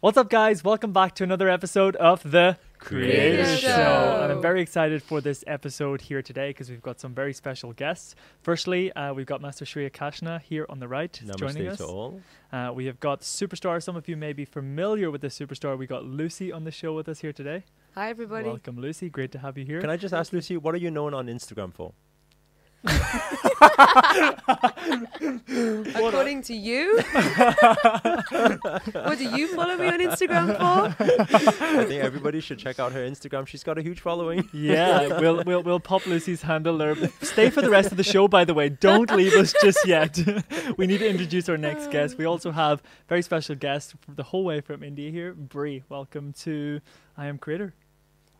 What's up, guys? Welcome back to another episode of the Creator Creator Show. Show. And I'm very excited for this episode here today because we've got some very special guests. Firstly, uh, we've got Master Sri Akarshana here on the right Namaste joining us. to all. Uh, we have got Superstar. Some of you may be familiar with the Superstar. We got Lucy on the show with us here today. Hi, everybody. Welcome, Lucy. Great to have you here. Can I just ask Lucy, what are you known on Instagram for? According to you, what do you follow me on Instagram for? I think everybody should check out her Instagram. She's got a huge following. Yeah, we'll we'll we'll pop Lucy's handle there. Stay for the rest of the show, by the way. Don't leave us just yet. we need to introduce our next guest. We also have very special guest the whole way from India here, Bree. Welcome to I Am Creator.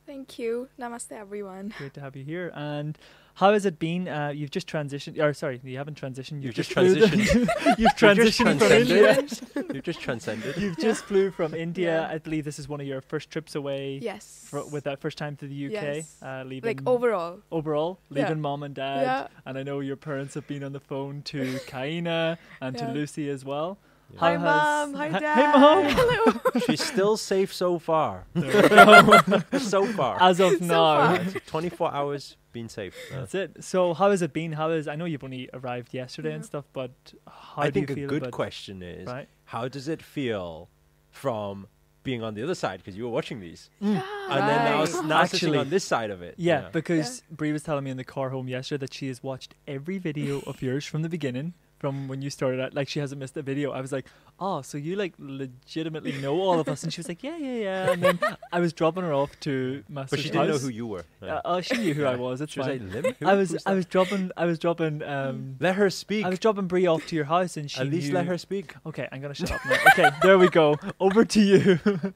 Thank you. Namaste, everyone. Great to have you here. And how has it been? Uh, you've just transitioned. Or sorry, you haven't transitioned. You've just just flew the- transitioned. you've just transitioned from India. You've just transcended. You've just flew from India. Yeah. I believe this is one of your first trips away. Yes. fro- with that first time to the UK, Yes. uh, leaving like overall. overall, Yeah. leaving mom and dad. Yeah. And I know your parents have been on the phone to Kaina and Yeah. to Lucy as well. Yeah. Hi, How Mom. Hi, Hi- Dad. Hey, mom. She's still safe so far. There we go. so far. As of So now. far. Yeah, so 24 hours being safe. Uh, That's it. So, how has it been? How is? I know you've only arrived yesterday and stuff, but how I do think you feel I think a good about question is right? how does it feel from being on the other side because you were watching these Yeah. and then now, Right. s- now sitting Actually, on this side of it Yeah, because Brie was telling me in the car home yesterday that she has watched every video of yours from the beginning, from when you started out. Like she hasn't missed a video. I was like, oh, so you like legitimately know all of us? And she was like, yeah, yeah, yeah. And then I was dropping her off to Master's but she didn't know who you were Yeah. Uh, oh, she knew who I was. It's she was like Who- I was, I was dropping, I was dropping, um, let her speak I was dropping Brie off to your house, and she at least knew- let her speak Okay, I'm gonna shut up now. Okay, there we go. Over to you.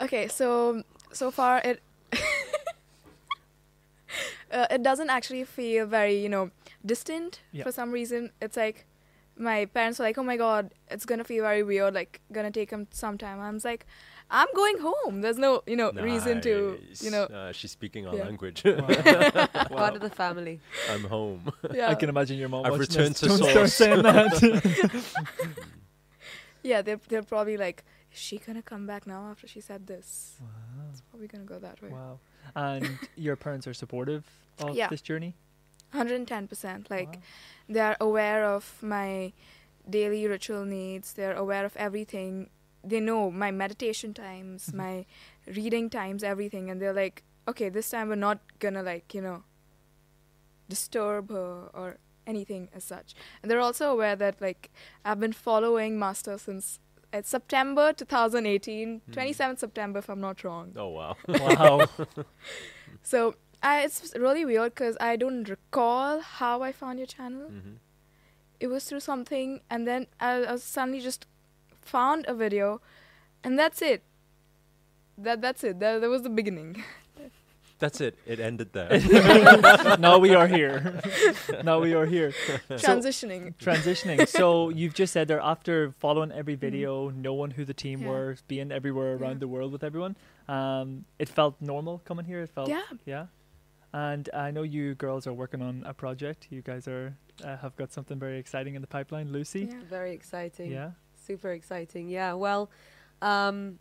Okay, so so far it uh, it doesn't actually feel very you know distant Yeah. for some reason. It's like my parents are like, oh my god, it's gonna feel very weird. Like gonna take them some time. I'm like, I'm going home. There's no you know reason to you know uh, she's speaking our Yeah. language Part of the family. i'm home yeah I can imagine your mom. I've watching returned this. to Don't start source. saying that. yeah they're they're probably like, is she gonna come back now after she said this? wow. It's probably gonna go that way. Wow. And your parents are supportive of Yeah. this journey? 110%. Like Wow. they are aware of my daily ritual needs they're aware of everything they know my meditation times Mhm. my reading times everything and they're like okay this time we're not gonna like you know disturb her or anything as such and they're also aware that like i've been following master since it's september 2018 Hmm. 27th september if i'm not wrong oh wow wow. so I, it's really weird because i don't recall how i found your channel Mhm. it was through something and then I, I suddenly just found a video and that's it that that's it that, that was the beginning that's it it ended there now we are here. now we are here. So- transitioning Transitioning. So you've just said there after following every video, knowing who the team Mm-hmm. Yeah. were, being everywhere around Yeah. the world with everyone, um, it felt normal coming here. It felt yeah Yeah. And I know you girls are working on a project. You guys are uh, have got something very exciting in the pipeline, Lucy. yeah Very exciting. Yeah. Super exciting. Yeah. Well, um,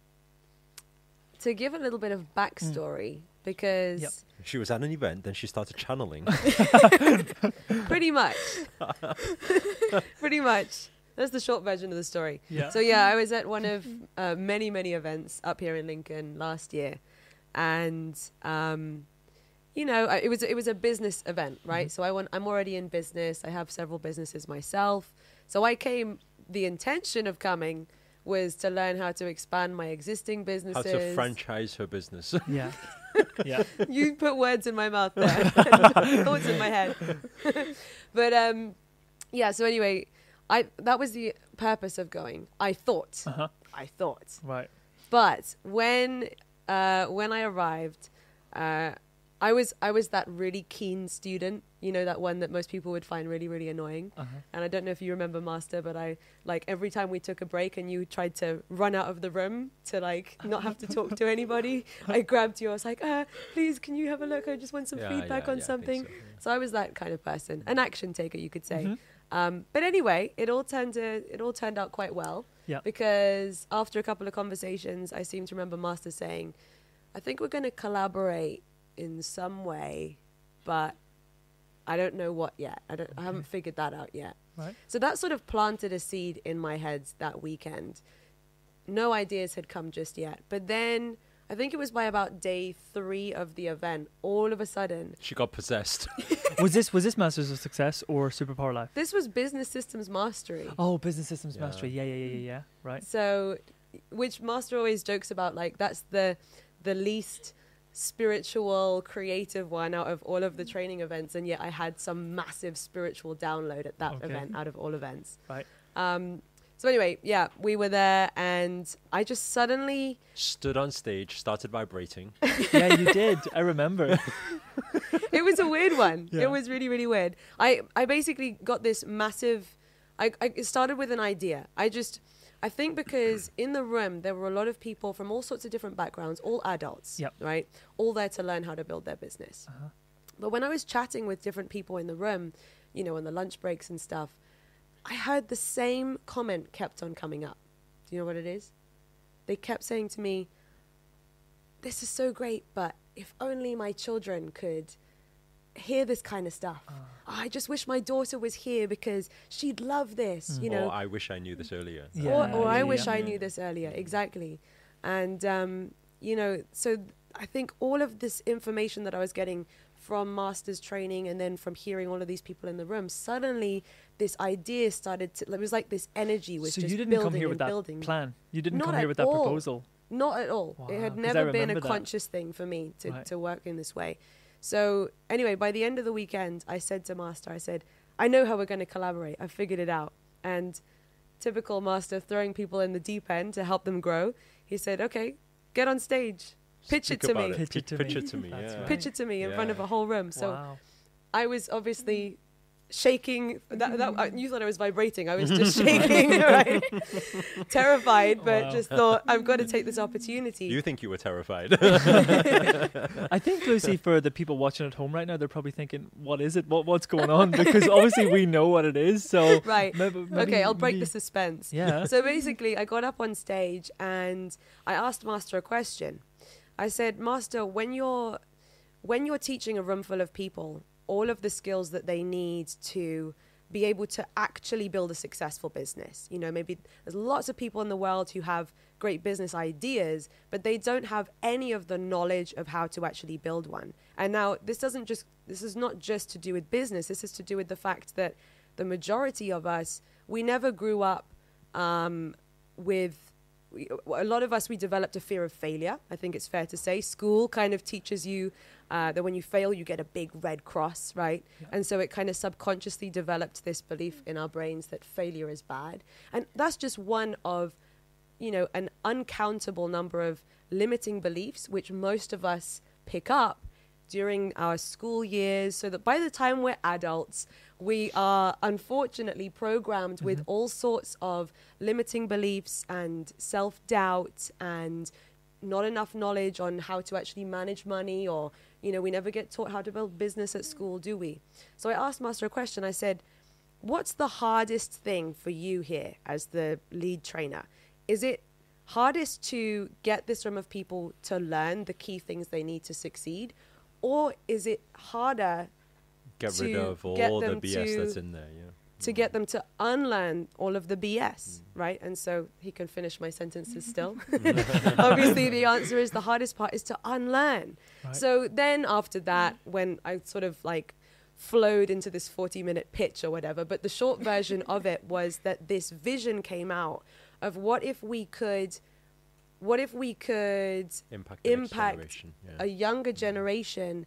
to give a little bit of backstory, because she was at an event then she started channeling pretty much, pretty much. That's the short version of the story. Yeah. So yeah, I was at one of uh, many many events up here in Lincoln last year, and um, you know I- it was it was a business event, right? Mhm. So I want I'm already in business. I have several businesses myself. So I came. The intention of coming was to learn how to expand my existing businesses. how businesses. to franchise her business yeah. yeah. you put words in my mouth there, thoughts in my head. but um, yeah. So anyway, I that was the purpose of going. I thought. Uh huh. I thought. Right. But when uh, when I arrived, uh, I was I was that really keen student, you know, that one that most people would find really really annoying. Uh huh. And I don't know if you remember Master, but I like every time we took a break and you tried to run out of the room to like not have to talk to anybody, I grabbed you. I was like, uh, please, can you have a look? I just want some Yeah, feedback yeah, on yeah, I something. so, yeah. So I was that kind of person, an action taker, you could say. Mhm. Um, but anyway, it all turned to, it all turned out quite well. Yeah. Because after a couple of conversations, I seem to remember Master saying, I think we're going to collaborate in some way, but I don't know what yet. I, don't, I haven't figured that out yet. Right. So that sort of planted a seed in my head that weekend. No ideas had come just yet. But then I think it was by about day three of the event, all of a sudden, She got possessed. was this was this Masters of Success or Superpower Life? this was business systems mastery. Oh, Business Systems Yeah. Mastery. Yeah, yeah, yeah, yeah, yeah. Right. So, which Master always jokes about, like that's the the least spiritual, creative one out of all of the training events, and yet I had some massive spiritual download at that Okay. event out of all events. Right. Um, so anyway, yeah, we were there, and I just suddenly Stood on stage, started vibrating. yeah, you did. I remember. it was a weird one. Yeah. It was really, really weird. I, I basically got this massive. I, I it started with an idea. I just, I think because in the room there were a lot of people from all sorts of different backgrounds, all adults, Yep. right, all there to learn how to build their business. Uh-huh. But when I was chatting with different people in the room, you know, on the lunch breaks and stuff, I heard the same comment kept on coming up. Do you know what it is? They kept saying to me, "This is so great, but if only my children could hear this kind of stuff. Ah. I just wish my daughter was here because she'd love this, you know. or I wish I knew this earlier. Mm. Yeah, or, or I wish yeah. I knew this earlier. Exactly. And, um, you know, so th- I think all of this information that I was getting from master's training and then from hearing all of these people in the room, suddenly this idea started to, it was like this energy was so just you didn't building come here with that building. plan. You didn't Not come here with that all. proposal. Not at all. Wow, It had never been a remember that. conscious thing for me to, Right. to work in this way. So anyway, by the end of the weekend, I said to Master, I said, I know how we're going to collaborate. I figured it out. And typical Master throwing people in the deep end to help them grow. He said, okay, get on stage. Pitch Speak it to about me. It. Pitch it to Pitch me. it to me. Yeah. right. Pitch it to me in front of a whole room. So wow. I was obviously shaking. That, that, I- you thought I was vibrating. I was just shaking, right? Terrified, but Wow. just thought, I've got to take this opportunity. You think you were terrified? I think Lucy, for the people watching at home right now, they're probably thinking, "What is it? What what's going on?" Because obviously we know what it is. So right. maybe, maybe- okay, I'll break maybe- the suspense. Yeah. So basically, I got up on stage and I asked Master a question. I said, Master, when you're when you're teaching a room full of people, all of the skills that they need to be able to actually build a successful business. You know, maybe there's lots of people in the world who have great business ideas, but they don't have any of the knowledge of how to actually build one. And now this doesn't just this is not just to do with business. This is to do with the fact that the majority of us we never grew up um, with we, a lot of us we developed a fear of failure i think it's fair to say. School kind of teaches you uh, that when you fail you get a big red cross right? Yeah. and so it kind of subconsciously developed this belief in our brains that failure is bad. And that's just one of you know an uncountable number of limiting beliefs which most of us pick up during our school years so that by the time we're adults we are unfortunately programmed with mm-hmm. all sorts of limiting beliefs and self-doubt and not enough knowledge on how to actually manage money or you know we never get taught how to build business at school do we? So i asked master a question. I said what's the hardest thing for you here as the lead trainer? Is it hardest to get this room of people to learn the key things they need to succeed or is it harder Get rid to of get all the them BS that's to- in there. Yeah. to mm. get them to unlearn all of the BS, mm. right? And so he can finish my sentences still. Obviously, the answer is the hardest part is to unlearn. Right. So then after that, when I sort of like flowed into this 40 minute pitch or whatever, but the short version of it was that this vision came out of what if we could, what if we could Impact. Impact yeah. a younger mm. generation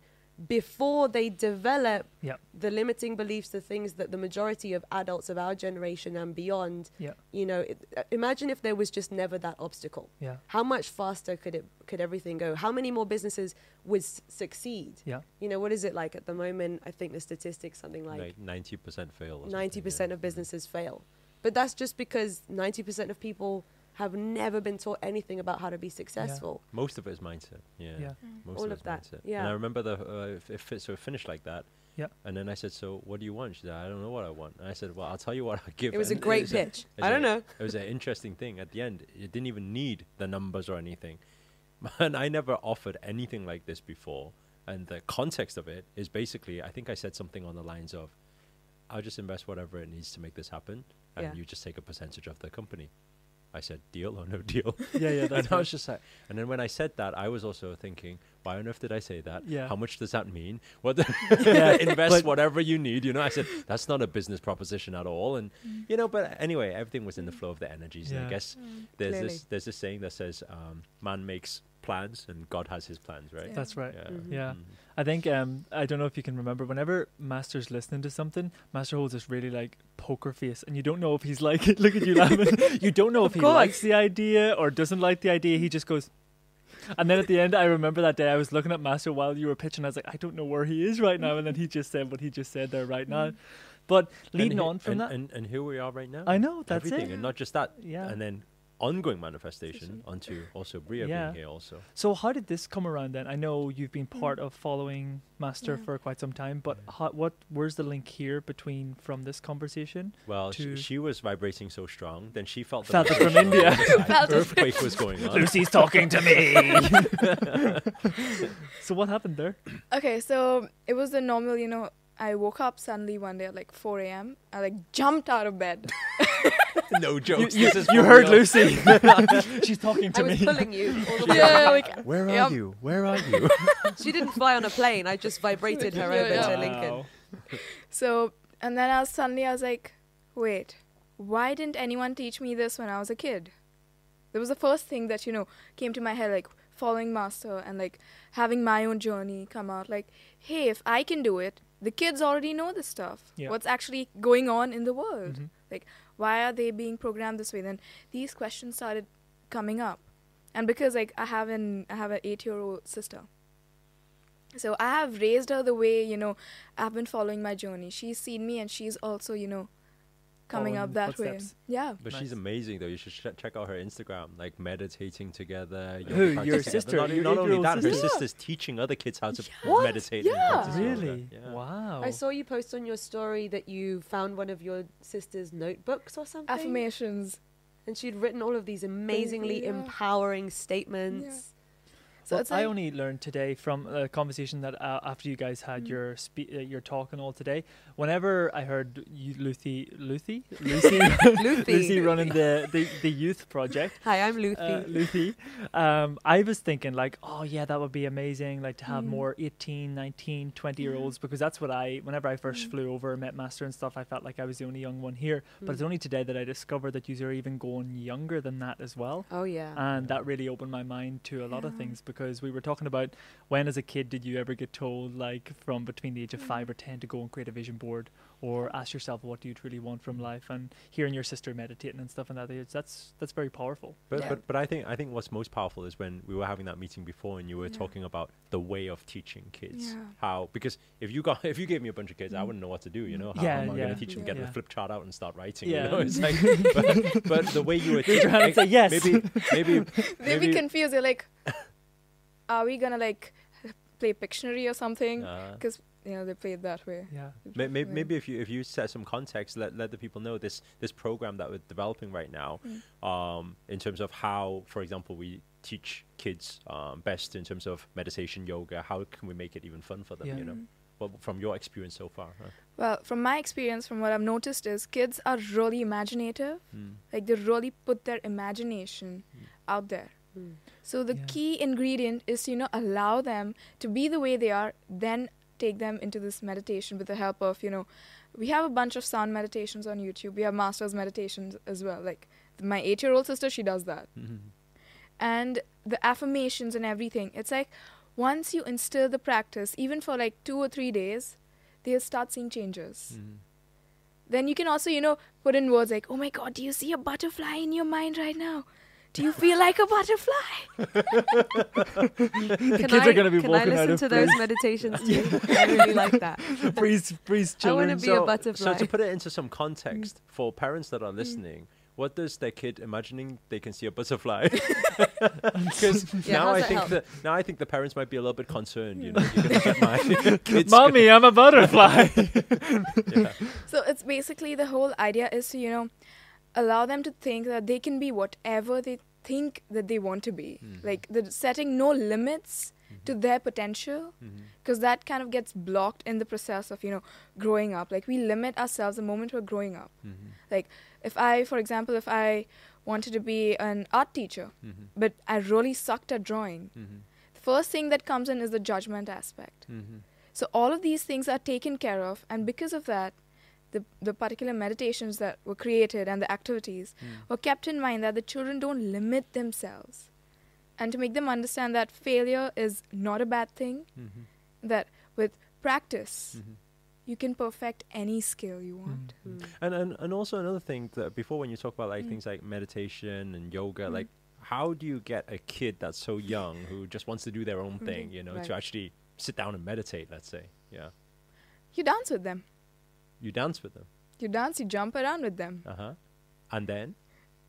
before they develop Yep. the limiting beliefs, the things that the majority of adults of our generation and beyond, Yeah. you know, it, uh, imagine if there was just never that obstacle. Yeah. How much faster could it could everything go? How many more businesses would s- succeed? Yeah. You know, what is it like at the moment? I think the statistics something like Ninety percent fail. ninety percent yeah. of businesses fail, but that's just because ninety percent of people have never been taught anything about how to be successful. Most of it is mindset. Yeah. Yeah. Most All of, of that, mindset. yeah. And I remember the uh, if, if it sort of finished like that. Yeah. And then I said, "So what do you want?" She said, "I don't know what I want." And I said, "Well, I'll tell you what I'll give." It was a great was pitch. it I don't a- know. It was an interesting thing. At the end, it didn't even need the numbers or anything. And I never offered anything like this before. And the context of it is basically, I think I said something on the lines of, "I'll just invest whatever it needs to make this happen, and Yeah. you just take a percentage of the company." I said, "Deal or no deal?" Yeah, yeah, and that's I was just like, and then when I said that, I was also thinking, why on earth did I say that? Yeah. How much does that mean? What? Yeah, invest but- whatever you need. You know, I said that's not a business proposition at all. And you know, but anyway, everything was in the flow of the energies. And I guess there's Clearly. this there's this saying that says, um, "Man makes plans and God has His plans." Right? Yeah. That's right. Yeah. Mhm. Yeah. Mhm. I think um I don't know if you can remember whenever Master's listening to something, Master holds this really like poker face and you don't know if he's like look at you laughing. you don't know if Of he likes the idea or doesn't like the idea. He just goes and then at the end I remember that day I was looking at Master while you were pitching, I was like, I don't know where he is right now and then he just said what he just said there right now. But leading And he- on from and, that and, and here we are right now. I know, that's everything, it. and not just that. Yeah. And then ongoing manifestation onto also Bria Yeah. being here also. So how did this come around then? I know you've been part of following Master Yeah. for quite some time, but Yeah. how, what where's the link here between from this conversation? Well, to- she, she was vibrating so strong, then she felt the Felt it from India. on the other side. Felt it. earthquake was going on. Lucy's talking to me. so what happened there? Okay, so it was the normal, you know, I woke up suddenly one day at like 4 a.m. I like jumped out of bed. no You, jokes. you, this is you heard real. Lucy. She's talking I to was me. pulling you. All the yeah, like Where are Yep. you? Where are you? She didn't fly on a plane. I just vibrated her Yeah, over yeah. to Lincoln. So, and then I was suddenly I was like, wait, why didn't anyone teach me this when I was a kid? That was the first thing that you know came to my head, like following master and like having my own journey come out. Like, hey, if I can do it, the kids already know this stuff. Yeah. What's actually going on in the world? Mhm. Like, why are they being programmed this way? Then these questions started coming up, and because like I have an I have an eight year old sister. So I have raised her the way you know I've been following my journey. She's seen me, and she's also you know coming up that footsteps. way. Yeah. But Nice. she's amazing though. You should ch- check out her Instagram, like meditating together. Who, your together. sister? Not, Your not only eight-year-old that, her sister? sister's teaching other kids how to What? meditate. and Yeah. practice. Really? Yeah. Wow. I saw you post on your story that you found one of your sister's notebooks or something. Affirmations. And she'd written all of these amazingly yeah. empowering statements. So well, it's I only learned today from a conversation that uh, after you guys had Mm. your spe- uh, your talk and all today. Whenever I heard you, Lucy, Lucy, Lucy, Lucy. Lucy running the, the, the youth project, Hi, I'm Lucy. uh, Lucy, um, I was thinking like, oh yeah, that would be amazing, like to have Mm. more 18, 19, 20 year olds because that's what I, whenever I first Mm. flew over, met Master and stuff, I felt like I was the only young one here. But it's Mm. only today that I discovered that you are even going younger than that as well oh yeah. and that really opened my mind to a lot of Yeah. things because we were talking about when as a kid did you ever get told like from between the age of five or ten to go and create a vision board or ask yourself what do you truly want from life and hearing your sister meditating and stuff and that age that's that's very powerful But, Yeah. but but I think I think what's most powerful is when we were having that meeting before and you were Yeah. talking about the way of teaching kids. Yeah. How because if you got if you gave me a bunch of kids, I Mm. wouldn't know what to do. You know, how Yeah, am I yeah, going to teach them get yeah. the flip chart out and start writing? Yeah. You know, it's like, but, but the way you were You're trying to like, say yes. maybe maybe they'd be maybe confused. They're like, are we gonna like play Pictionary or something? uh, Because you know they play it that way. yeah May- may- Maybe if you if you set some context, let let the people know this this program that we're developing right now, Mm. um, in terms of how, for example, we teach kids um, best in terms of meditation, yoga. How can we make it even fun for them? Yeah. You know, Mm. well, from your experience so far. Huh? Well, from my experience, from what I've noticed, is kids are really imaginative. Mm. Like they really put their imagination Mm. out there. Mm. So the Yeah. key ingredient is to you know allow them to be the way they are, then take them into this meditation with the help of you know we have a bunch of sound meditations on YouTube. We have masters meditations as well. Like my eight year old sister, she does that. Mhm. And the affirmations and everything. It's like once you instill the practice, even for like two or three days, they'll start seeing changes. Mhm. Then you can also, you know, put in words like, oh my god, do you see a butterfly in your mind right now? Do you feel like a butterfly? the Can kids I, are going to be can walking I out listen of to those meditations too? I really like that. breeze breeze I want children to be a So- butterfly. So to put it into some context for parents that are Mm. listening, what does their kid imagining they can see a butterfly? Because Yeah, now I think help? the now I think the parents might be a little bit concerned. You know, you're get my kids. Mommy, I'm a butterfly. Yeah. So it's basically the whole idea is to, you know, allow them to think that they can be whatever they think that they want to be. Mhm. Like the setting no limits to their potential because that kind of gets blocked in the process of, you know, growing up. Like we limit ourselves the moment we're growing up. Mhm. If I, for example, if I wanted to be an art teacher, Mhm. but I really sucked at drawing, Mhm. the first thing that comes in is the judgment aspect. So all of these things are taken care of, and because of that, the the particular meditations that were created and the activities Mm. were kept in mind that the children don't limit themselves, and to make them understand that failure is not a bad thing. Mhm. That with practice, Mhm. you can perfect any skill you want. Mm. And, and and also another thing that before when you talk about like Mm. things like meditation and yoga, Mm. like how do you get a kid that's so young who just wants to do their own thing, you know, to actually sit down and meditate? Let's say, yeah, You dance with them. You dance with them, You dance. You jump around with them, uh huh, and then?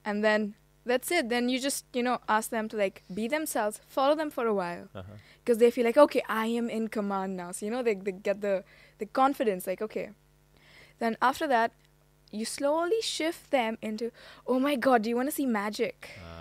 And then that's it. Then you just you know ask them to like be themselves, follow them for a while. uh huh, because they feel like okay i am in command now. So you know they, they get the the confidence like okay. Then after that you slowly shift them into oh my god do you want to see magic? I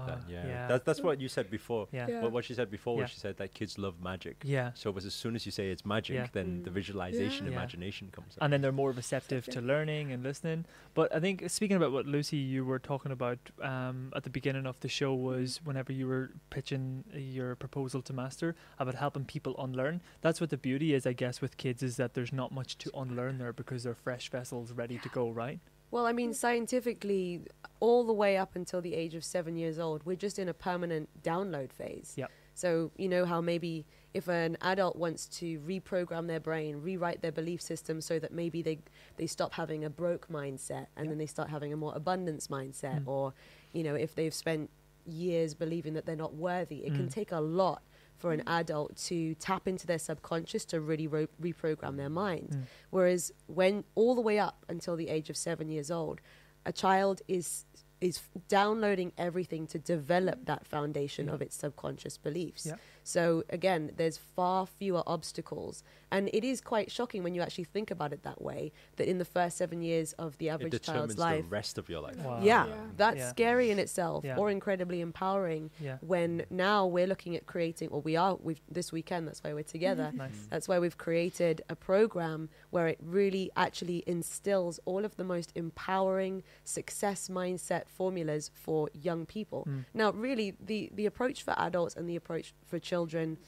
like that. Ah, Yeah, yeah. that's that's what you said before. yeah. Yeah. What, what she said before Yeah. was she said that kids love magic. Yeah. So was as soon as you say it's magic, Yeah. then the Mm. visualization, Yeah. Yeah. imagination comes up. and then they're more receptive to learning and listening. But I think speaking about what Lucy you were talking about um, at the beginning of the show was whenever you were pitching your proposal to master about helping people unlearn. That's what the beauty is, I guess, with kids is that there's not much to unlearn there because they're fresh vessels ready to go. Right? Well, I mean, scientifically, all the way up until the age of seven years old, we're just in a permanent download phase. Yep. So, you know how maybe if an adult wants to reprogram their brain, rewrite their belief system so that maybe they, they stop having a broke mindset and Yep. then they start having a more abundance mindset, Mm. or, you know, if they've spent years believing that they're not worthy, it can Mm. take a lot for an adult to tap into their subconscious to really ro- reprogram their mind. Mm. Whereas when all the way up until the age of seven years old, a child is is downloading everything to develop that foundation Yeah. of its subconscious beliefs. Yeah. So again, there's far fewer obstacles, and it is quite shocking when you actually think about it that way. That in the first seven years of the it average determines child's life, the rest of your life. Wow. yeah, Yeah. that's Yeah. scary in itself, Yeah. or incredibly empowering. Yeah. When now we're looking at creating, or we are, we've this weekend. That's why we're together. Nice. That's why we've created a program where it really actually instills all of the most empowering success mindset formulas for young people. Mm. Now, really, the, the approach for adults and the approach for children,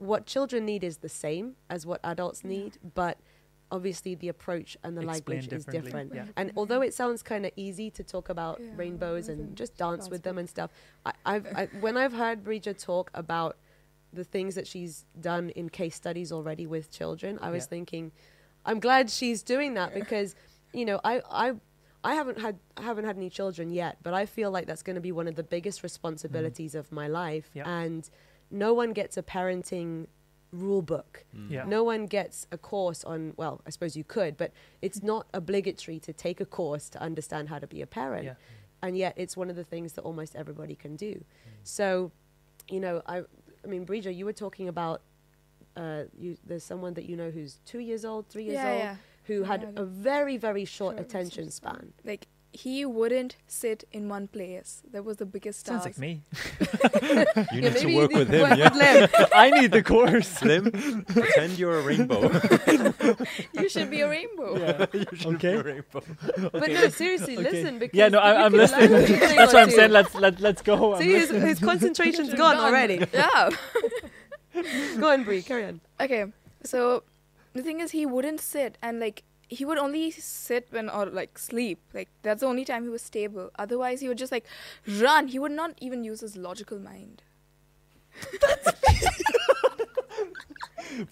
what children need is the same as what adults Yeah. need, but obviously the approach and the language is different. Yeah. And although it sounds kind of easy to talk about Yeah, rainbows and just dance with them and stuff, I, I've I, when I've heard Bridget talk about the things that she's done in case studies already with children, I was Yeah. thinking, I'm glad she's doing that because, you know, I I I haven't had I haven't had any children yet, but I feel like that's going to be one of the biggest responsibilities of my life, and no one gets a parenting rule book. Mm. Yeah. No one gets a course on, well, I suppose you could, but it's not obligatory to take a course to understand how to be a parent. Yeah. And yet it's one of the things that almost everybody can do. So, you know, I, I mean, Bridget, you were talking about, uh, you, there's someone that you know who's two years old, three years yeah old, yeah who had a very, very short Short attention attention span. like he wouldn't sit in one place that was the biggest Sounds task like me. You Yeah, need to work with him. work Yeah. with Lim. I need the course. Slim, pretend you're a rainbow. you should be a rainbow Yeah. you should Okay. be a rainbow. But no, seriously, Okay. listen because Yeah, no, I, I'm listening. That's why I'm saying let's let let's go. See, his, listening. his concentration's Should've gone gone. already. yeah Go on, Brie, carry on. okay so the thing is he wouldn't sit and like he would only sit when or like sleep like that's the only time he was stable otherwise he would just like run he would not even use his logical mind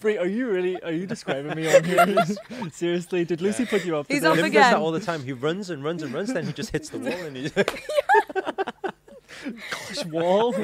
Brie, are you really? Are you describing me on here? Seriously, did Lucy put you up? to He's this? off Lim does that all the time. He runs and runs and runs, then he just hits the wall and he Gosh, wall.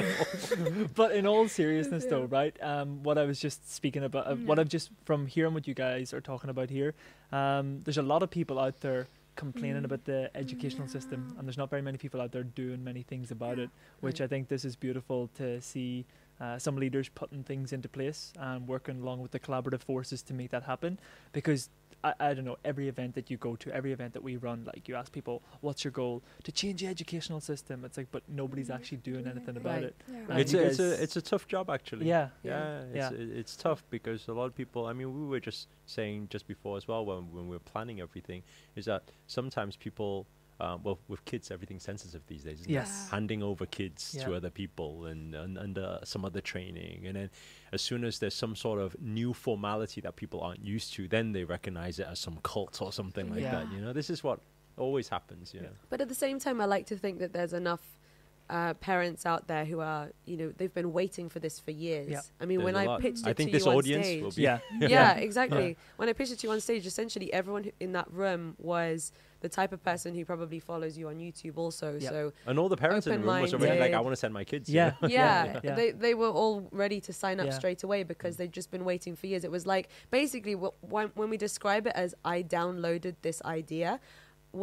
but in all seriousness, though, right? Um, what I was just speaking about, uh, what I've just from hearing what you guys are talking about here, um, there's a lot of people out there complaining Mm. about the educational system, and there's not very many people out there doing many things about it. Which Right. I think this is beautiful to see. Uh, some leaders putting things into place and working along with the collaborative forces to make that happen. Because I, I don't know, every event that you go to, every event that we run, like you ask people, what's your goal? To change the educational system. It's like, but nobody's Mhm. actually doing Doing anything about Right. it. Yeah. And it's a, it's a it's a tough job actually. Yeah. Yeah, it's, Yeah. it- it's tough because a lot of people. I mean, we were just saying just before as well when when we were planning everything is that sometimes people, um, well, with kids, everything's sensitive these days. Isn't it? Yes. handing over kids to other people and, and under some other training, and then as soon as there's some sort of new formality that people aren't used to, then they recognize it as some cult or something like Yeah. that. You know, this is what always happens. You Yeah. know. But at the same time, I like to think that there's enough uh, parents out there who are, you know, they've been waiting for this for years. Yeah. I mean, There's when I lot. pitched it I think to this you on stage, will be Yeah. yeah, exactly. Yeah. When I pitched it to you on stage, essentially everyone in that room was the type of person who probably follows you on YouTube also. Yeah. So And all the parents in the room was already like, "I want to send my kids." you Yeah. know? yeah, Yeah. they they were all ready to sign up Yeah. straight away because they'd just been waiting for years. It was like basically wh- when when we describe it as I downloaded this idea,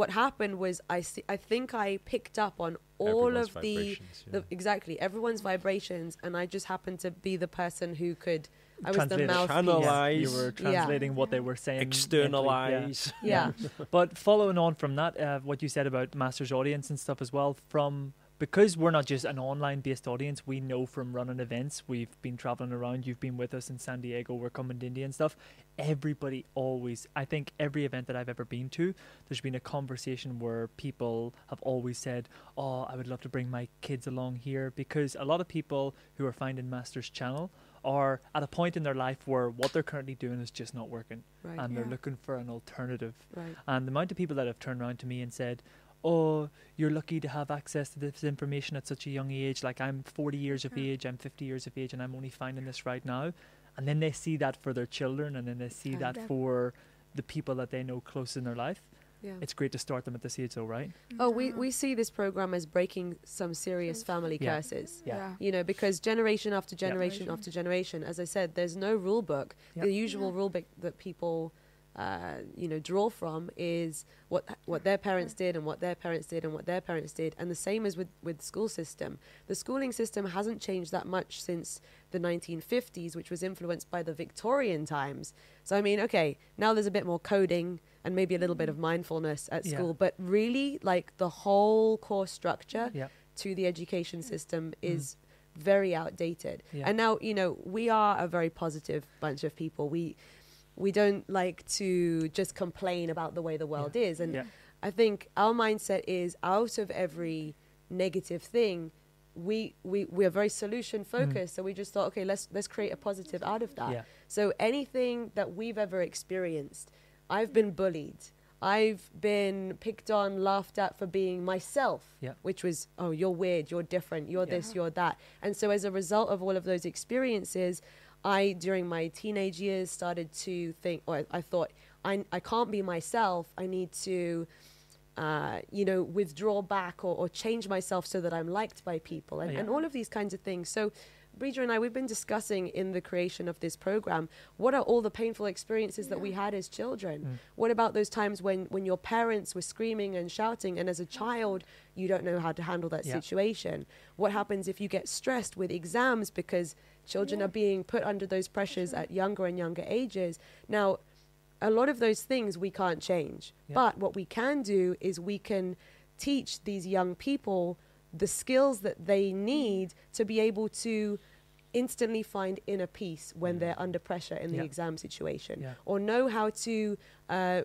what happened was I see, I think I picked up on all Everyone's of the yeah. the exactly everyone's vibrations, and I just happened to be the person who could. I was the Translate it. mouthpiece. Channel- you Analyze. were Yeah. translating what they were saying. mentally, yeah. externalize. Yeah, But following on from that, uh, what you said about Masters audience and stuff as well, from because we're not just an online based audience, we know from running events, we've been traveling around, you've been with us in San Diego, we're coming to India and stuff. Everybody always, I think every event that I've ever been to, there's been a conversation where people have always said, Oh, I would love to bring my kids along here because a lot of people who are finding Masters channel are at a point in their life where what they're currently doing is just not working right, and they're looking for an alternative. right. And the amount of people that have turned around to me and said, "Oh, you're lucky to have access to this information at such a young age. Like I'm 40 years of age, I'm 50 years of age, and I'm only finding this right now." And then they see that for their children, and then they see Yeah. that for the people that they know close in their life. Yeah. It's great to start them at this age, though, right? Mm-hmm. Oh, we, we see this program as breaking some serious family Yeah. curses. Yeah. yeah. You know, because generation after generation Generation. after generation, as I said, there's no rule book. Yeah. The usual Yeah. rule book that people, uh, you know, draw from is what what their parents did and what their parents did and what their parents did, and the same as with with the school system. The schooling system hasn't changed that much since the 1950s, which was influenced by the Victorian times. So I mean, okay, now there's a bit more coding and maybe a little bit of mindfulness at Yeah. school, but really, like the whole core structure Yeah. to the education system is very outdated. Yeah. And now, you know, we are a very positive bunch of people. We we don't like to just complain about the way the world is. And Yeah. I think our mindset is out of every negative thing, we we we are very solution mm. focused. So we just thought, okay, let's let's create a positive out of that. Yeah. So anything that we've ever experienced, I've been bullied. I've been picked on, laughed at for being myself, Yeah. which was, oh, you're weird, you're different, you're Yeah. this, you're that. And so, as a result of all of those experiences, I, during my teenage years, started to think, or I, I thought, I, I can't be myself. I need to, uh, you know, withdraw back or, or change myself so that I'm liked by people and, Yeah. and all of these kinds of things. So, Bridger and I, we've been discussing in the creation of this program what are all the painful experiences that we had as children? Mm. What about those times when, when your parents were screaming and shouting, and as a child, you don't know how to handle that Yeah. situation? What happens if you get stressed with exams because children Yeah. are being put under those pressures at younger and younger ages? Now, a lot of those things we can't change. Yeah. But what we can do is we can teach these young people the skills that they need to be able to instantly find inner peace when Mm. they're under pressure in Yeah. the exam situation Yeah. or know how to uh,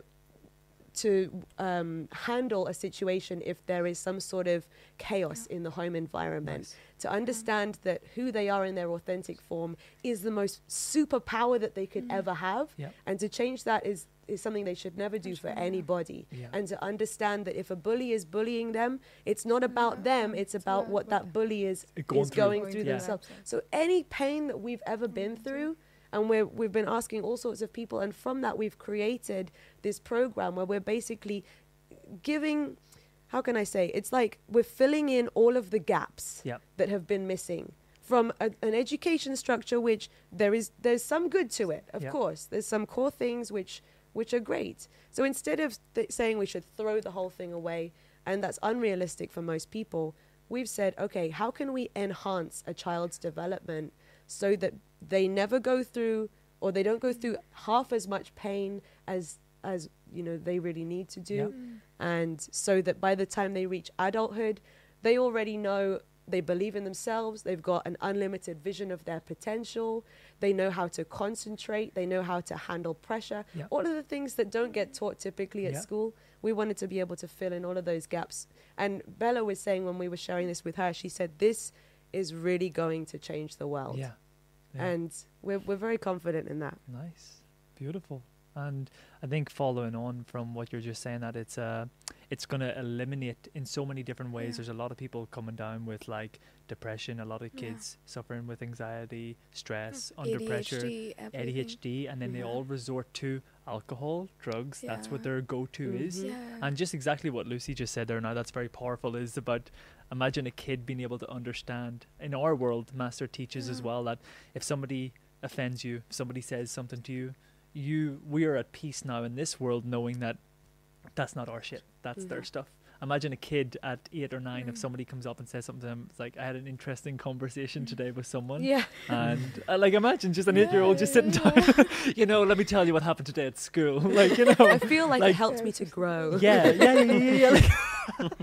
to um, handle a situation if there is some sort of chaos in the home environment Nice. To understand that who they are in their authentic form is the most superpower that they could ever have. Yeah. and to change that is is something they should never do for anybody. Yeah. and to understand that if a bully is bullying them it's not about them it's about about what what that bully is Going is through. going Going through through. themselves. So any pain that we've ever been Mhm. through and we're, we've been asking all sorts of people and from that we've created this program where we're basically giving how can i say it's like we're filling in all of the gaps Yeah. that have been missing from a, an education structure which there is there's some good to it of Yeah. course there's some core things which which are great. So instead of th- saying we should throw the whole thing away, and that's unrealistic for most people, we've said, okay, how can we enhance a child's development so that they never go through or they don't go through half as much pain as as you know they really need to do Yeah. Mm. And so that by the time they reach adulthood they already know they believe in themselves they've got an unlimited vision of their potential they know how to concentrate they know how to handle pressure Yeah. all of the things that don't get taught typically at Yeah. school we wanted to be able to fill in all of those gaps and bella was saying when we were sharing this with her she said this is really going to change the world Yeah. yeah. and we're, we're very confident in that Nice, beautiful, and I think following on from what you're just saying, that it's uh, it's going to eliminate in so many different ways. Yeah. There's a lot of people coming down with like depression, a lot of Yeah. kids suffering with anxiety, stress, under pressure, ADHD, everything. ADHD, and then they Mhm. all resort to alcohol, drugs. That's what their go-to is. Mhm. Yeah. And just exactly what Lucy just said there now, that's very powerful, is about imagine a kid being able to understand. In our world, Master teaches as well that if somebody offends you, if somebody says something to you, you we are at peace now in this world knowing that that's not our shit. That's their Mhm. stuff. Imagine a kid at eight or nine if Mm. somebody comes up and says something to them. It's like I had an interesting conversation Mm. today with someone, yeah and uh, like imagine just an Yeah, eight-year-old just sitting yeah. down. you know, let me tell you what happened today at school. Like you know, i feel like, Like- it helped me to grow yeah, yeah, yeah, yeah, yeah.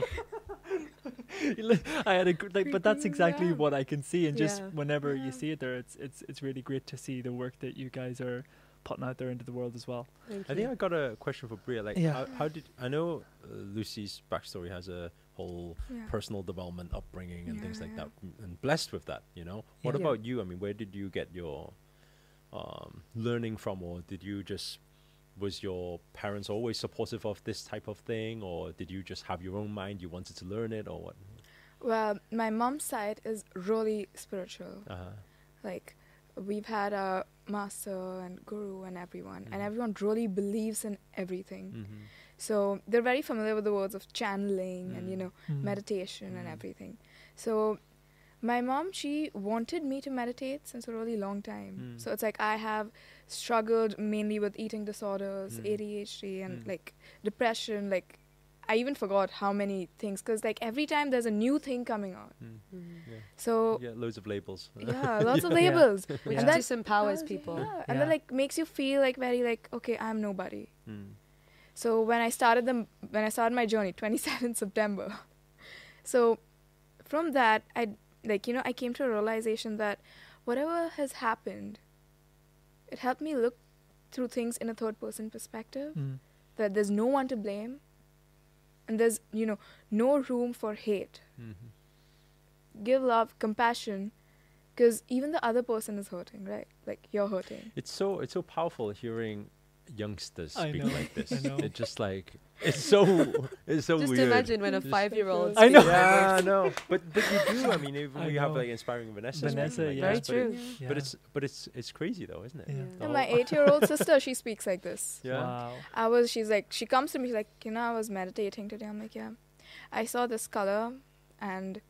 Like, I had a gr- like, but that's exactly Yeah. what I can see, and just Yeah. whenever Yeah. you see it there, it's it's it's really great to see the work that you guys are putting out there into the world as well. Thank I think. I got a question for Bria. Like, Yeah. how, how did I know uh, Lucy's backstory has a whole Yeah. personal development, upbringing, and things like Yeah. that, and blessed with that. You know, what Yeah. about you? I mean, where did you get your um, learning from, or did you just was your parents always supportive of this type of thing, or did you just have your own mind? You wanted to learn it, or what? Well, my mom's side is really spiritual. Uh-huh. Like, we've had a master and guru and everyone, and Mhm. everyone really believes in everything. Mm-hmm. So they're very familiar with the words of channeling and you Mm. know Mm. meditation and Mm. everything. So my mom, she wanted me to meditate since a really long time. Mm. So it's like I have struggled mainly with eating disorders, Mm. ADHD, and Mm. like depression. Like I even forgot how many things because like every time there's a new thing coming out. Mm. Mhm. Yeah. So yeah, loads of labels. yeah, lots of Yeah. labels. which Yeah. that- disempowers Yeah, people Yeah, and Yeah. that like makes you feel like very like okay, I'm nobody. Mm. So when I started the when I started my journey, 27th September. So from that, I like you know I came to a realization that whatever has happened, it helped me look through things in a third person perspective. Mm. That there's no one to blame, and there's you know no room for hate. Mhm. Give love, compassion, because even the other person is hurting, right? Like you're hurting. It's so it's so powerful hearing youngsters I speak know, like this. I know. It's just like it's so it's so just weird. imagine when a five-year-old I know. Yeah, this. no, but but you do. I mean, even I we have know. like inspiring Vanessa. speaking Vanessa, like yeah. Very this, but it- true. Yeah. But it's but it's it's crazy though, isn't it? Yeah. Yeah. And my eight-year-old sister, she speaks like this. Yeah. Wow. I was, she's like, she comes to me, she's like, you know, I was meditating today. I'm like, yeah. I saw this color, and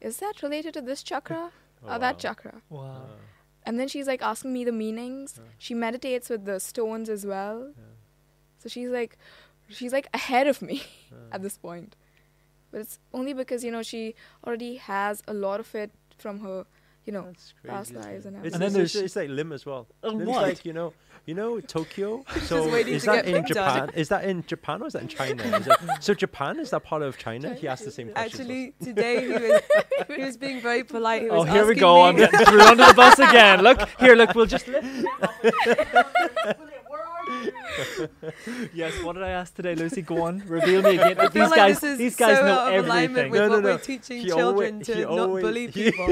is that related to this chakra Oh, or that chakra? Wow. Uh, And then she's like asking me the meanings. Yeah. She meditates with the stones as well. yeah, So she's like, she's like ahead of me uh, at this point. But it's only because, you know, she already has a lot of it from her, you know, that's past crazy, isn't lives and It's, And then it's, it's, there's- it's like Lim as well. Uh, Lim's what? like you know, you know Tokyo. So is that in picked on. Japan? Is that in Japan or is that in China? Is that, so Japan is that part of China? He asked the same question. Actually, today he was he was being very polite. He Oh, here we go. me- I'm getting thrown under the bus again. Look here. Look, we'll just lift. yes. What did I ask today, Lucy? Go on. Reveal me again. I feel These like guys. this is these guys so know out of alignment everything. with No, no, what no. we're teaching He children always- to he not always- bully people.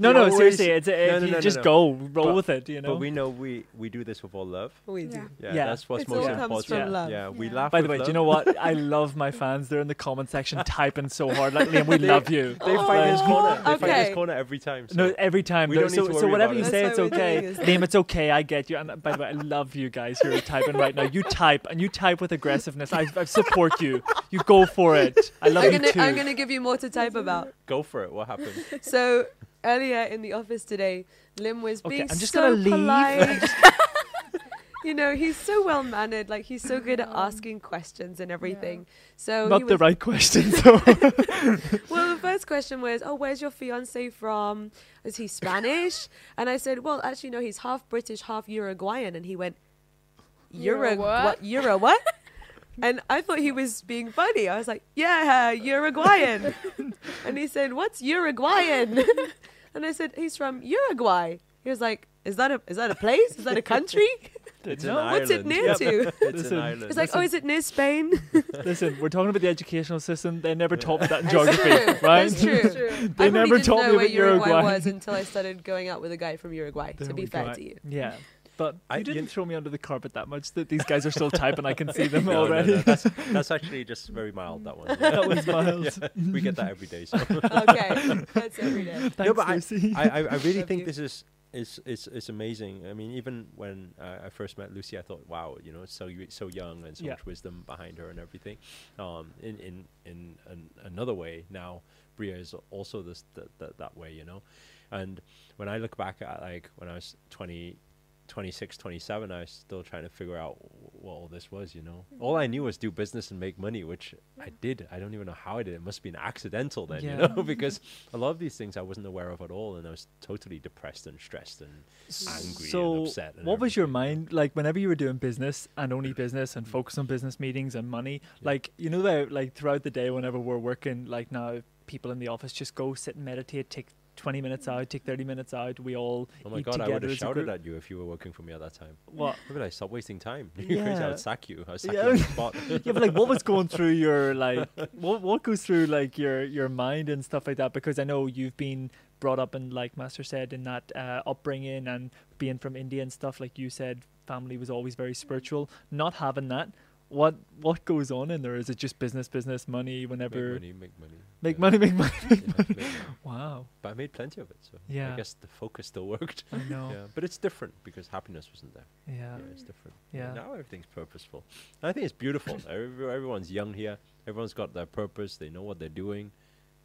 no, no. always- seriously, it's a, No, no, no, no, just no. go roll But- with it. You know. But we know we we do this with all love. we do. Yeah. Yeah, Yeah. that's what's It most all important. comes from love. Yeah, we Yeah. laugh. By the with way, do you know what? I love my fans. They're in the comment section typing so hard. Like Liam, we love you. They find this corner. They find this corner every time. So. No, every time. We don't need so, to so whatever you say, it's okay. Liam, it's okay. I get you. And by the way, I love you guys who are typing right now. You type and you type with aggressiveness. I, I support you. You go for it. I love I'm you gonna too. I'm gonna give you more to type about. Go for it. What happened? So earlier in the office today, Lim was Okay, being I'm just so gonna leave. polite. you know, he's so well mannered. Like he's so good at asking questions and everything. So he Not the right question, though. well, the first question was, "Oh, where's your fiance from? Is he Spanish?" and I said, "Well, actually, no, he's half British, half Uruguayan." And he went, Euro "Uruguay, what?" Euro what?" and I thought he was being funny. I was like, "Yeah, Uruguayan." and he said, "What's Uruguayan?" and I said, "He's from Uruguay." He was like, "Is that a is that a place? Is that a country?" It's No, an what's it near Yep. to? It's Listen, an island. It's like, "Oh, is it near Spain?" Listen, we're talking about the educational system. They never taught me that in geography, true. right? That's true. They I never didn't taught know me where about Uruguay, Uruguay. was until I started going out with a guy from Uruguay. There to be fair go. to you. Yeah. But you you didn't kn- throw me under the carpet that much that these guys are still typing. I can see them No, no, no, already. that's, that's actually just very mild. That one. that was mild. Yeah, we get that every day. So. Okay, that's every day. Thanks, but I- Lucy. I, I, I really Love think you. this is is is is amazing. I mean, even when uh, I first met Lucy, I thought, wow, you know, so so young and so Yeah. much wisdom behind her and everything. Um, in in in an, another way, now Bria is also this th- th- that way, you know. And when I look back at like when I was 20, 26, 27, I was still trying to figure out what all this was, you know. All I knew was do business and make money, which I did. I don't even know how I did. It must have been accidental then, Yeah. you know, because a lot of these things I wasn't aware of at all, and I was totally depressed and stressed and angry so, and upset. And what was your mind like whenever you were doing business and only business and mm. focus on business meetings and money? Yeah. Like you know that like throughout the day, whenever we're working, like now people in the office just go sit and meditate, take twenty minutes out, take thirty minutes out. We all Oh my god, I would have shouted at you if you were working for me at that time. What? Look at I stop wasting time. You're crazy, I would sack you. I would sack Yeah. you on the spot. yeah, but like, what was going through your like, what what goes through like your your mind and stuff like that? Because I know you've been brought up in like Master said in that uh, upbringing and being from India and stuff. Like you said, family was always very spiritual. Not having that, what what goes on in there? Is it just business, business, money? Whenever make money, make money. make Yeah. money, make money. Yeah, make money. Wow, But I made plenty of it, so Yeah. I guess the focus still worked. I know. Yeah, but it's different because happiness wasn't there. Yeah, Yeah, it's different. Yeah. Now everything's purposeful. And I think it's beautiful. Every, everyone's young here. Everyone's got their purpose. They know what they're doing.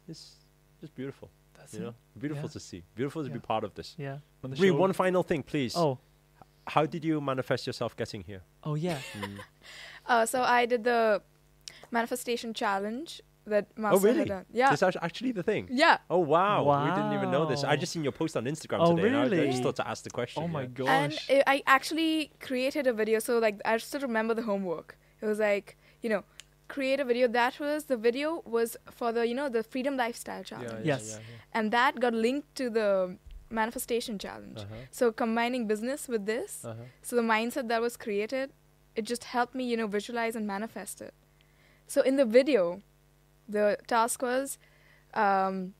It's just beautiful. that's you it. know, beautiful Yeah. to see. Beautiful to Yeah. be part of this. Yeah. On the Bree, show- one final thing, please. Oh, How did you manifest yourself getting here? oh yeah. Mm. Uh, so I did the manifestation challenge that Master oh, really? had done. Yeah. Is that actually the thing? yeah. Oh wow. we didn't even know this. I just seen your post on Instagram Oh, today. and I, I just thought to ask the question. Oh my yeah. gosh. And I I actually created a video. So like I still remember the homework. It was like you know, create a video. That was the video was for the you know the freedom lifestyle challenge, Yeah, Yes. Yeah, and that got linked to the manifestation challenge. Uh-huh. So combining business with this, Uh-huh. so the mindset that was created, it just helped me you know visualize and manifest it. So in the video, the task was, um,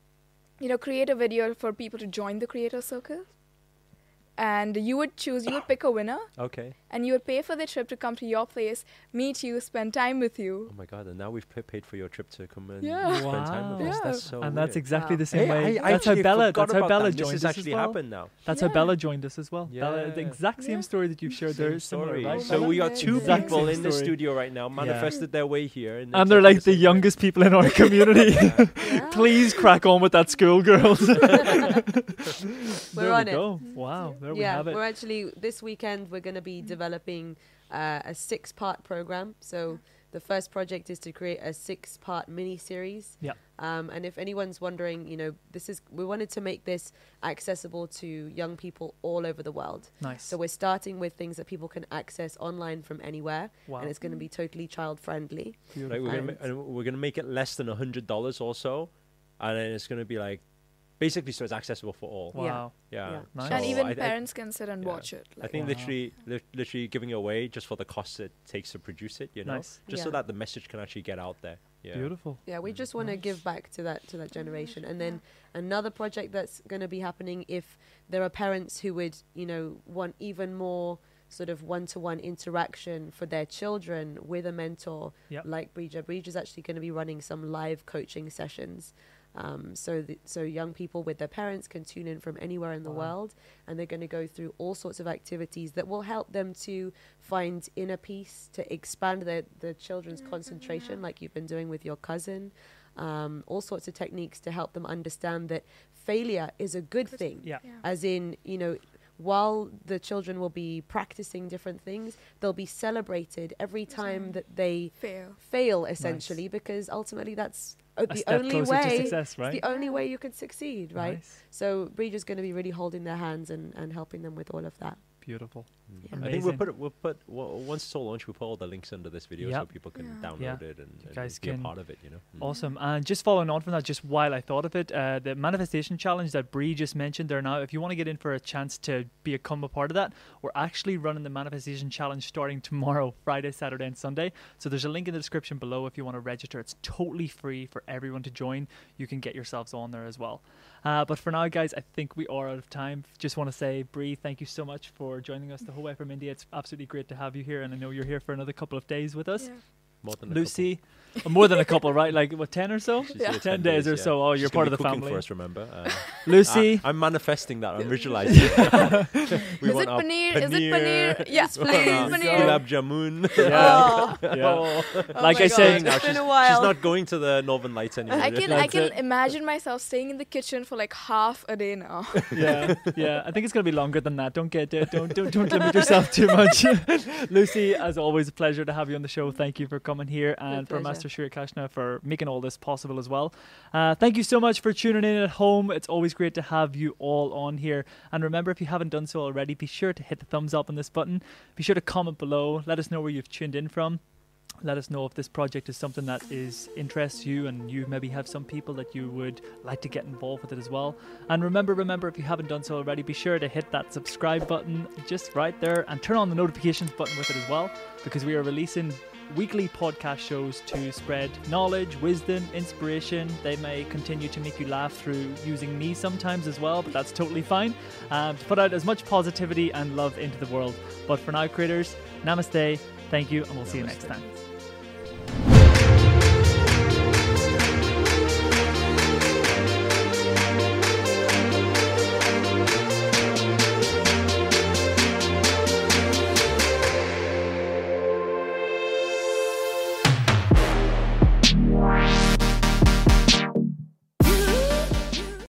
you know, create a video for people to join the creator circle. And you would choose, you would pick a winner, Okay. and you would pay for the trip to come to your place, meet you, spend time with you. Oh my god! And now we've pa- paid for your trip to come and Yeah. spend time with us. Wow. That's Yeah. so and that's exactly Wow. the same Hey, way. I that's how Bella. That's how Bella that. joined This is us actually as well. happened now. That's Yeah. how Bella joined us as well. Bella, the exact same Yeah. story that you've shared there. Same is similar, story. right? So we got two Exact people in the studio right now, manifested their way here, and, and they're like the exactly same way. youngest people in our community. Please crack on with that school, girls. We're there on we it. go. Wow, there we yeah, have it. we're actually this weekend we're going to be developing uh, a six-part program. So the first project is to create a six-part mini series. Yeah. Um, and if anyone's wondering, you know, this is we wanted to make this accessible to young people all over the world. Nice. So we're starting with things that people can access online from anywhere, wow. and it's going to be totally child friendly. Right, we're gonna And- ma- and we're gonna make it less than a hundred dollars also, and then it's gonna be like basically so it's accessible for all. Wow. Yeah, Yeah. Nice. and even I- I- parents can sit and yeah. watch it. I think Wow. literally, li- literally giving it away just for the cost it takes to produce it, you know, Nice. just so that the message can actually get out there. Yeah. Beautiful. Yeah, we Mm. just want to give back to that to that generation. And then another project that's going to be happening if there are parents who would, you know, want even more sort of one-to-one interaction for their children with a mentor Yep. like Breja. Breja is actually going to be running some live coaching sessions. Um, so, th- so young people with their parents can tune in from anywhere in the Wow. world, and they're going to go through all sorts of activities that will help them to find inner peace, to expand their the children's concentration, like you've been doing with your cousin. Um, all sorts of techniques to help them understand that failure is a good thing Yeah. yeah. as in you know while the children will be practicing different things, they'll be celebrated every time that they Fail. fail, essentially, because ultimately that's uh, the only way success, right? the only way you could succeed, right? Nice. So Bridget's going to be really holding their hands and, and helping them with all of that. Beautiful. Yeah. I think we'll put it, we'll put well, once it's all launched, we'll put all the links under this video so people can Yeah. download Yeah. it and, and guys be a part of it. You know. Mm. Awesome. And just following on from that, just while I thought of it, uh, the manifestation challenge that Bree just mentioned there now, if you want to get in for a chance to become a part of that, we're actually running the manifestation challenge starting tomorrow, Friday, Saturday, and Sunday. So there's a link in the description below if you want to register. It's totally free for everyone to join. You can get yourselves on there as well. Uh, but for now, guys, I think we are out of time. Just want to say, Bree, thank you so much for joining us the whole way from India. It's absolutely great to have you here, and I know you're here for another couple of days with us. Yeah. More than Lucy, more than a couple, right? Like what, ten or so? She's Yeah. here 10 days or yeah. so. Oh, you're She's gonna part of be the cooking family. for us. Remember, uh, Lucy, I, am manifesting that. I'm visualizing. it. we Is want it our paneer? Is it paneer? Yes, please, paneer. Gulab jamun. yeah, Oh, yeah. oh Like my I say- God, now it's been she's, a while. she's not going to the Northern Lights anymore. I can I can imagine myself staying in the kitchen for like half a day now. yeah, yeah. I think it's gonna be longer than that. Don't get it. Don't don't don't limit yourself too much. Lucy, as always, a pleasure to have you on the show. Thank you for coming here, and for pleasure. Master Sri Akarshana for making all this possible as well. Uh, thank you so much for tuning in at home. It's always great to have you all on here. And remember, if you haven't done so already, be sure to hit the thumbs up on this button. Be sure to comment below. Let us know where you've tuned in from. Let us know if this project is something that is interests you and you maybe have some people that you would like to get involved with it as well. And remember, remember, if you haven't done so already, be sure to hit that subscribe button just right there and turn on the notifications button with it as well because we are releasing weekly podcast shows to spread knowledge, wisdom, inspiration. They may continue to make you laugh through using me sometimes as well, but that's totally fine. Um, to put out as much positivity and love into the world. But for now, creators, namaste, thank you, and we'll see you next time.